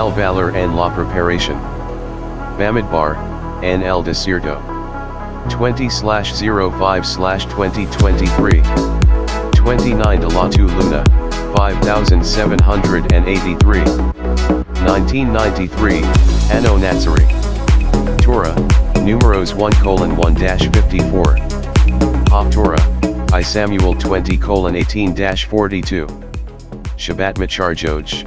El Valor en la Preparación. Bamidbar, en el Desierto. 20-05-2023. 29 de la Tu Luna, 5783. 1993, Anno Nazari. Torah, numeros 1 colon 1 54. Torah, I Samuel 20 colon 18 42. Shabbat Macharjoj.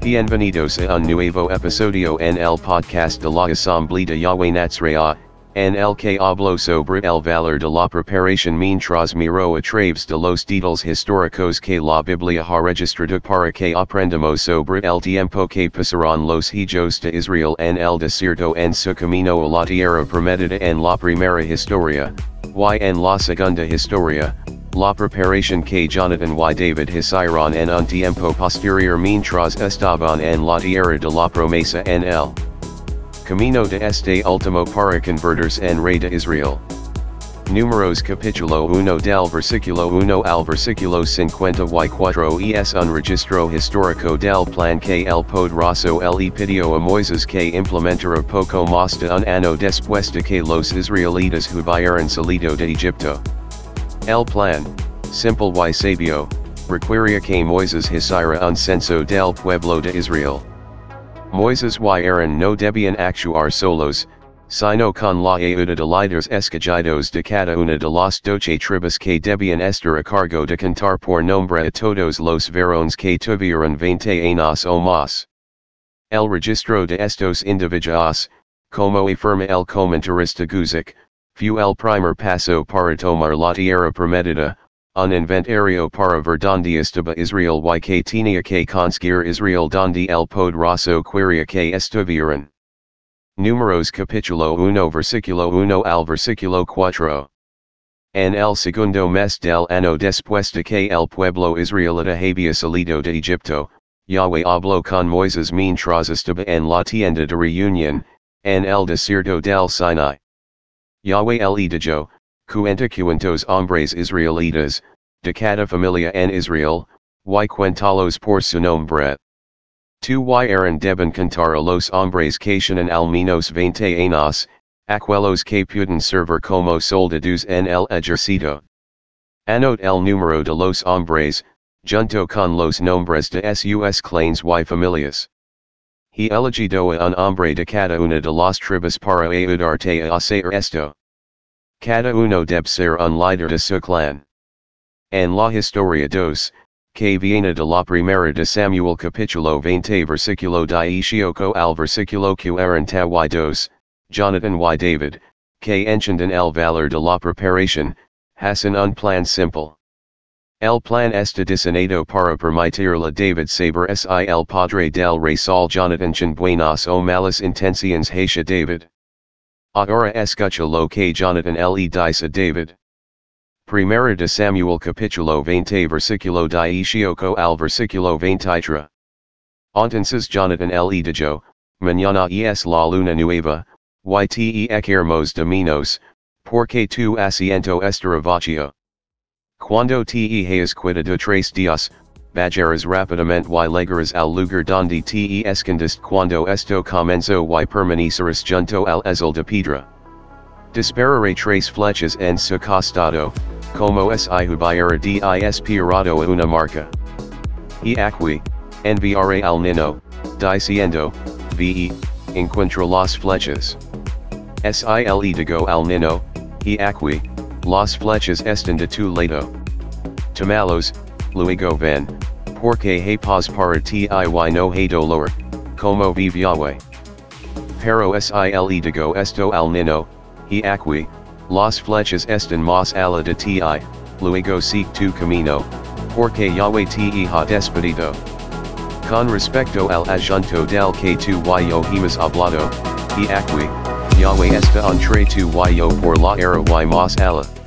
Bienvenidos a un nuevo episodio en el podcast de la Asamblea de Yahweh Natsraya, en el que hablo sobre el valor de la preparación mientras miro a través de los títulos históricos que la Biblia ha registrado para que aprendamos sobre el tiempo que pasaron los hijos de Israel en el desierto en su camino a la tierra prometida en la primera historia, y en la segunda historia, la preparación que Jonathan y. David hicieron en un tiempo posterior mientras estaban en la tierra de la promesa en el camino de este último para convertirse en rey de Israel. Números capítulo 1 del versículo 1 al versículo 54 es un registro histórico del plan que el poderoso el pidió a Moisés que implementara poco más de un año después de que los israelitas hubieran salido de Egipto. El plan, simple y sabio, requería que Moisés hiciera un censo del pueblo de Israel. Moisés y Aaron no debían actuar solos, sino con la ayuda de líderes escogidos de cada una de las doce tribus que debían estar a cargo de cantar por nombre a todos los varones que tuvieran veinte años o más. El registro de estos individuos, como afirma el comentarista Guzik, fue el primer paso para tomar la tierra prometida, un inventario para ver donde estaba Israel y que tenía que conseguir Israel donde el poderoso quería que estuvieran. Números capítulo 1 versículo 1 al versículo 4. En el segundo mes del año después de que el pueblo israelita había salido de Egipto, Yahweh habló con Moisés mientras estaba en la tienda de reunión, en el desierto del Sinai. Yahweh el dijo, cuenta cuentos hombres israelitas, de cada familia en Israel, y cuentalos por su nombre. Tu y Aaron deben cantar a los hombres que tienen al menos veinte años, aquellos que pueden servir como soldados en el ejército. Anote el número de los hombres, junto con los nombres de sus clanes y familias. He elegido un hombre de cada una de las tribus para ayudarte a hacer esto. Cada uno debe ser un líder de su clan. En la historia dos, que viene de la primera de Samuel capítulo 20 versículo 18 al versículo 42, Jonathan y David, que encienden el valor de la preparación, hacen un plan simple. El plan está diseñado para permitir la David saber si el padre del rey Saul Jonathan chan buenas o malas intenciones hacia David. Ahora escucha lo que Jonathan le dice David. Primera de Samuel capítulo 20 versículo 18 al versículo 23. Entonces Jonathan le dijo, Mañana es la luna nueva, y te equermos de menos, porque tu asiento estará vacío. Cuando te hayas quitado tres días, bajarás rápidamente y llegarás al lugar donde te escondiste cuando esto comenzó y permanecerás junto al ezel de piedra. Dispararé tres flechas en su costado, como si hubiera disparado a una marca. Y aquí, enviaré al niño, diciendo, ve, encuentra las flechas. Sile digo al niño, y aquí, las flechas están de tu lado. Tomalos, luego ven, porque hay paz para ti y no hay dolor, como vive Yahweh. Pero sile digo esto al niño, y aquí, las flechas están más ala de ti, luego seek tu camino, porque Yahweh te ha despedido. Con respecto al asunto del que tu yo hemos hablado, y aquí, Yahweh está entre tu yo por la era y más ala.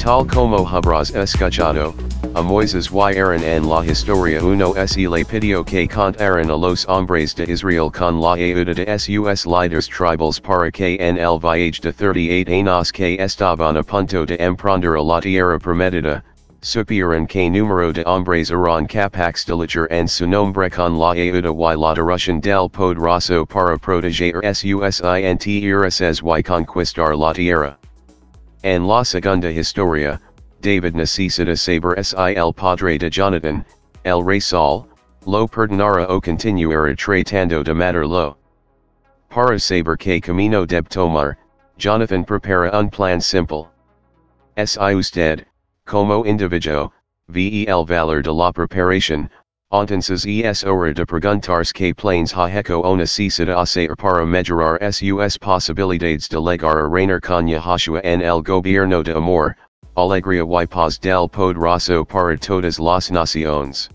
Tal como habrás escuchado, a Moises y Aaron en la historia uno se le pidió que contaran a los hombres de Israel con la ayuda de sus líderes tribals para que en el viaje de 38 años que estaban a punto de emprender a la tierra prometida, supieran que número de hombres eran capax de luchar en su nombre con la ayuda y la dirección del poderoso para proteger sus intereses y conquistar la tierra. En la segunda historia, David necesita saber si el padre de Jonathan, el rey Saul, lo perdonara o continuara tratando de matarlo. Para saber que camino deb tomar, Jonathan prepara un plan simple. Si usted, como individuo, ve el valor de la preparación, entonces es hora de preguntarse que planes ha hecho o necesita hacer para mejorar sus posibilidades de llegar a reinar con Yahashua en el gobierno de amor, alegría y paz del poderoso para todas las naciones.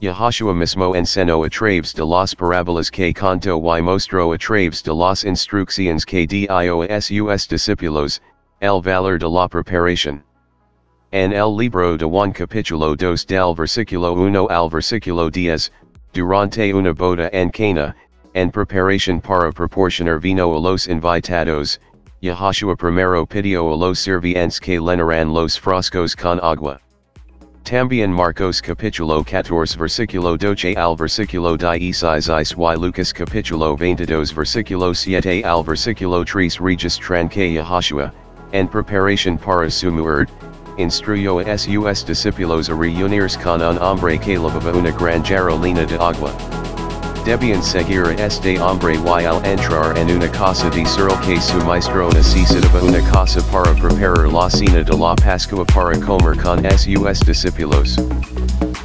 Yahashua mismo enseñó a través de las parábolas que contó y mostró a través de las instrucciones que dio a sus discípulos, el valor de la preparación. En el libro de Juan capítulo 2 del versículo 1 al versículo 10, durante una boda en Cana, en preparación para proporcionar vino a los invitados, Yahashua primero pidió a los sirvientes que llenaran los frascos con agua. También Marcos capítulo 14 versículo 12 al versículo 16 y Lucas capítulo 22 versículo 7 al versículo 3 registran que Yahashua, en preparación para su muerte, instruyó a sus discípulos a reunirse con un hombre que lavaba una gran jarolina de agua. Debían seguir a este hombre y al entrar en una casa decir que su maestro necesitaba una casa para preparar la cena de la Pascua para comer con sus discípulos.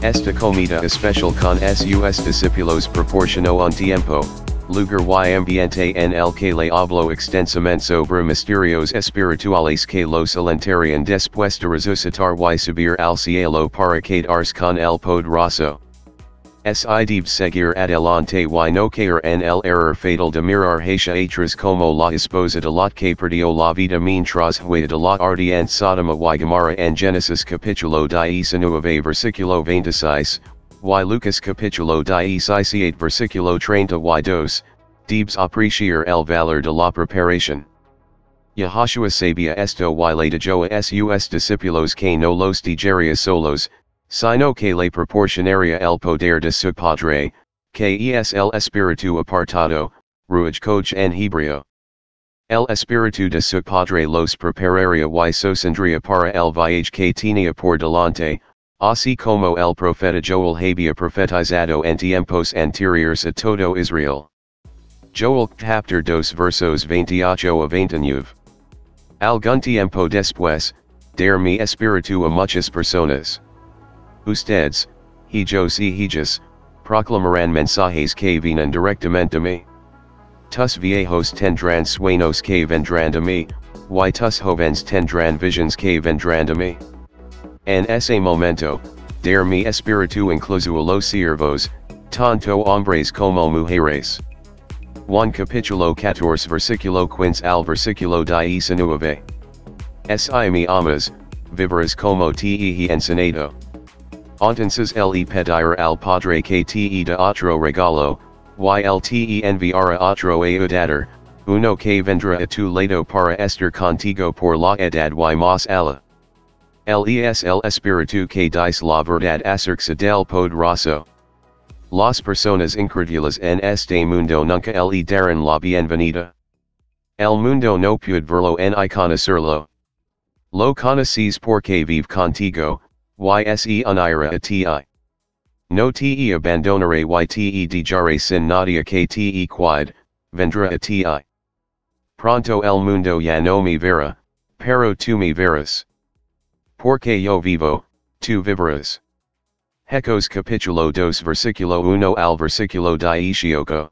Esta comida especial con sus discípulos proporcionó un tiempo, lugar y ambiente en el que le habló extensamente sobre misterios espirituales que los alentarían después de resucitar y subir al cielo para quedarse con el poderoso. Si debe seguir adelante y no caer en el error fatal de mirar hacia atrás como la esposa de Lot que perdió la vida mientras huía de la ardiente Sodoma y Gomorra en Genesis capítulo 19 versículo 26, y Lucas capítulo 17 versículo 32, debes apreciar el valor de la preparación. Yahashua sabia esto y le dijo a sus discípulos que no los digeria solos, sino que le proporcionaria el poder de su padre, que es el espíritu apartado, ruach coach en hebreo. El espíritu de su padre los prepararia y sostendría para el viaje que tenía por delante, así como el profeta Joel había profetizado en tiempos anteriores a todo Israel. Joel chapter 2 versos 28 a 29. Algún tiempo después, der mi espíritu a muchas personas. Ustedes, hijos y hijas, proclamarán mensajes que vienen directamente de mí. Tus viejos tendrán sueños que vendrán de mí, y tus jóvenes tendrán visions que vendrán de mí. En ese momento, der mi espíritu incluso los siervos, tanto hombres como mujeres. Juan capítulo 14 versículo 15 al versículo 19. Si mi amas, viverás como te he enseñado. Entonces el pedir al padre que te da otro regalo, y el te enviará otro ayudador, uno que vendrá a tu lado para estar contigo por la edad y más ala. El es el espíritu que dice la verdad acerca del poderoso. Las personas incrédulas en este mundo nunca le darán la bienvenida. El mundo no puede verlo ni conocerlo. Lo conoces porque vive contigo, yse unira a ti. No te abandonaré y te dejaré sin nadie que te cuide, vendrá a ti. Pronto el mundo ya no me verá, pero tú me verás. Porque yo vivo, tú vivirás. Hechos capítulo 2 versículo 1 al versículo 18.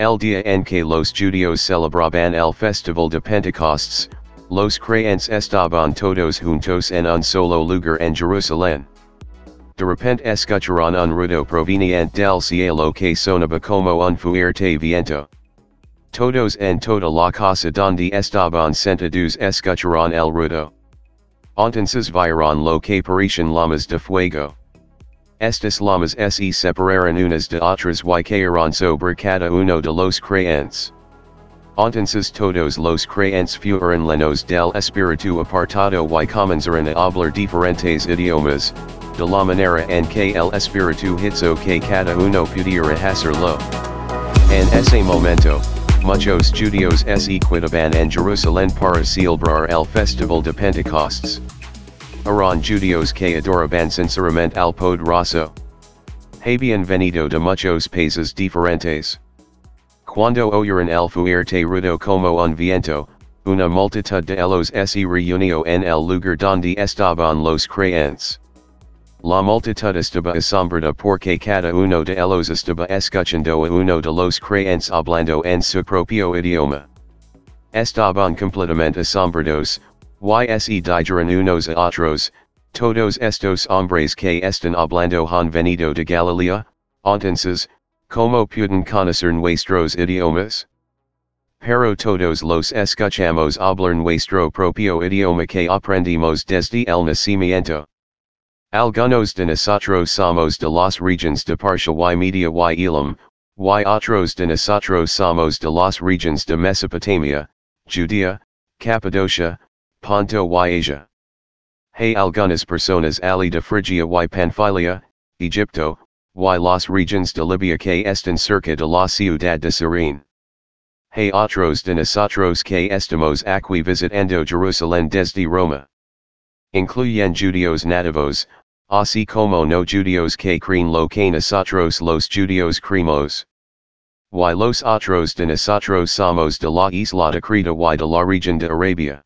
El día en que los judíos celebraban el festival de Pentecostes, los creyentes estaban todos juntos en un solo lugar en Jerusalén. De repente escucharon un ruido proveniente del cielo que sonaba como un fuerte viento. Todos en toda la casa donde estaban sentados escucharon el ruido. Entonces vieron lo que parecían llamas de fuego. Estas llamas se separaron unas de otras y cayeron sobre cada uno de los creyentes. Entonces todos los creyentes fueron lenos del espíritu apartado y comenzaron a hablar diferentes idiomas, de la manera en que el espíritu hizo que cada uno pudiera hacerlo. En ese momento, muchos judíos se quedaban en Jerusalén para celebrar el festival de Pentecostes. Eran judíos que adoraban sinceramente al poderoso. Habían venido de muchos países diferentes. Cuando oyeron el fuerte ruido como un viento, una multitud de ellos se reunió en el lugar donde estaban los creyentes. La multitud estaba asombrada porque cada uno de ellos estaba escuchando a uno de los creyentes hablando en su propio idioma. Estaban completamente asombrados, y se dijeron unos a otros, todos estos hombres que están hablando han venido de Galilea, entonces, como pueden conocer nuestros idiomas? Pero todos los escuchamos hablar nuestro propio idioma que aprendimos desde el nacimiento. Algunos de nosotros somos de las regiones de Partia y Media y Elam, y otros de nosotros somos de las regiones de Mesopotamia, Judea, Cappadocia, Ponto y Asia. Hay algunas personas ali de Frigia y Panfilia, Egipto, y las regiones de Libia que están cerca de la ciudad de Cyrene. Hay otros de nosotros que estamos aquí visitando Jerusalén desde Roma. Incluyen judíos nativos, así como no judíos que creen lo que nosotros los judíos creemos. Y los otros de nosotros somos de la isla de Creta y de la región de Arabia.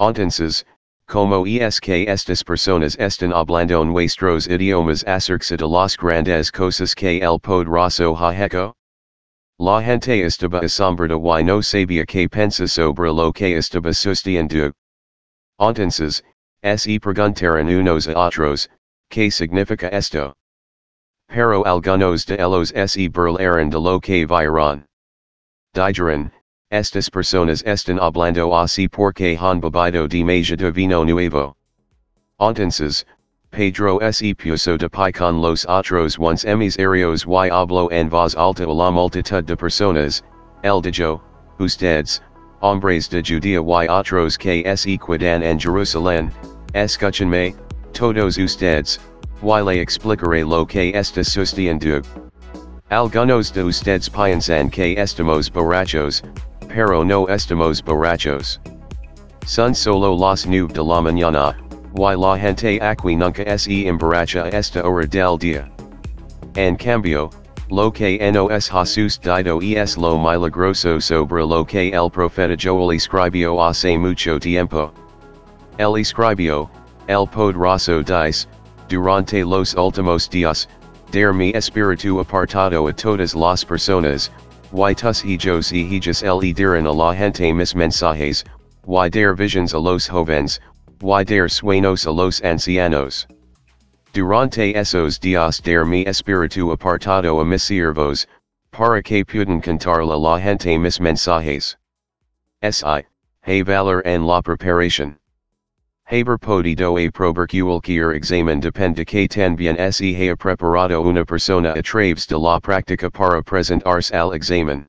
Entonces, como es que estas personas están hablando nuestros idiomas acerca de las grandes cosas que el poderoso ha hecho? La gente estaba asombrada y no sabía que pensa sobre lo que estaba sucediendo. Entonces, se preguntaron unos a otros, ¿qué significa esto? Pero algunos de ellos se burlaron de lo que vieron. Dijeron, Estas personas están hablando así porque han bebido demasiado vino nuevo. Entonces, Pedro se puso de pie con los otros once emisarios y habló en voz alta a la multitud de personas, el dijo, ustedes, hombres de Judea y otros que se quedan en Jerusalén, escúchenme, todos ustedes, y le explicaré lo que está sucediendo. Algunos de ustedes piensan que estamos borrachos, pero no estamos borrachos. Son solo las nueve de la mañana, y la gente aquí nunca se emborracha a esta hora del día. En cambio, lo que nos Jesús dido es lo milagroso sobre lo que el profeta Joel escribió hace mucho tiempo. El escribió, el poderoso dice, durante los últimos días, der mi espíritu apartado a todas las personas, y tus hijos y hijas le dirán a la gente mis mensajes, y der visions a los jóvenes, y der sueños a los ancianos. Durante esos días der mi espíritu apartado a mis siervos, para que puedan cantarle a la gente mis mensajes. Si, hay valor en la preparación. Haber podido a probar cualquier examen depende que también se haya preparado una persona a través de la práctica para presentarse al examen.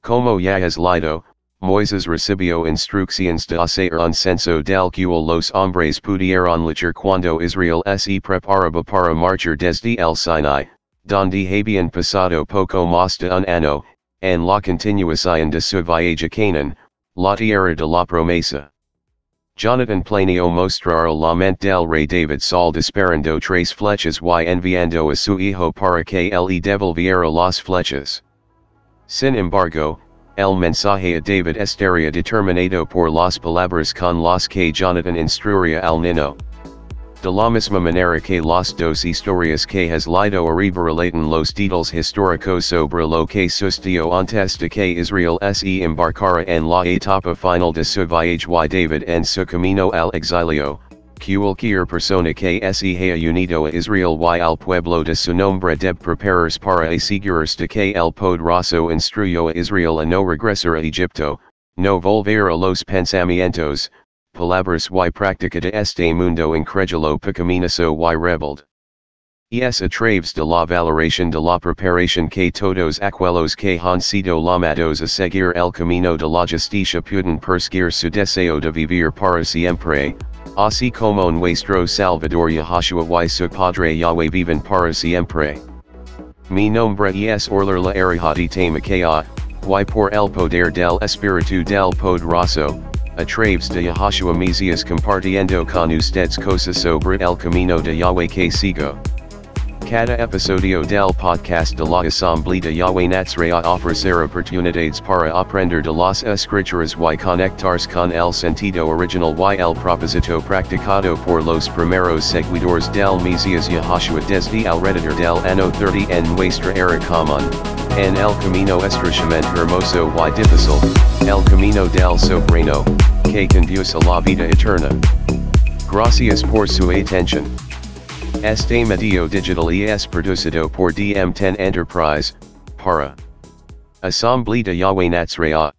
Como ya has leído, Moises recibió instrucciones de hacer un censo del cual los hombres pudieron luchar cuando Israel se preparaba para marchar desde el Sinai, donde habían pasado poco más de un año, en la continuación de su viaje a Canaan, la tierra de la promesa. Jonathan planeo mostrar la mente del rey David Sol disparando tres flechas y enviando a su hijo para que le devolviera las flechas. Sin embargo, el mensaje a David estaría determinado por las palabras con las que Jonathan instruiría al niño. De la misma manera que las dos historias que has leído arriba relatan los detalles históricos sobre lo que sucedió antes de que Israel se embarcara en la etapa final de su viaje. Y David en su camino al exilio, cualquier persona que se haya unido a Israel y al pueblo de su nombre debe prepararse para asegurarse de que el poderoso instruyó a Israel a no regresar a Egipto, no volver a los pensamientos, palabras y práctica de este mundo incrédulo pecaminoso y rebelde. Es a traves de la valoración de la preparación que todos aquellos que han sido llamados a seguir el camino de la justicia pueden perseguir su deseo de vivir para siempre, así como nuestro Salvador Yahshua y su Padre Yahweh viven para siempre. Mi nombre es Orler la Arihati Tamakea, y por el poder del Espíritu del Poderoso, a traves de Yahshua Mesias compartiendo con ustedes cosas sobre el camino de Yahweh que sigo. Cada episodio del podcast de la Asamblea de Yahweh Natsrea ofrecer oportunidades para aprender de las escrituras y conectarse con el sentido original y el propósito practicado por los primeros seguidores del Mesías Yahushua desde alrededor del año 30 en nuestra era común, en el camino estrechamente hermoso y difícil, el camino del soberano, que conduce a la vida eterna. Gracias por su atención. Este medio digital es producido por DM10 Enterprise, para Asamblea de Yahweh Natsrea.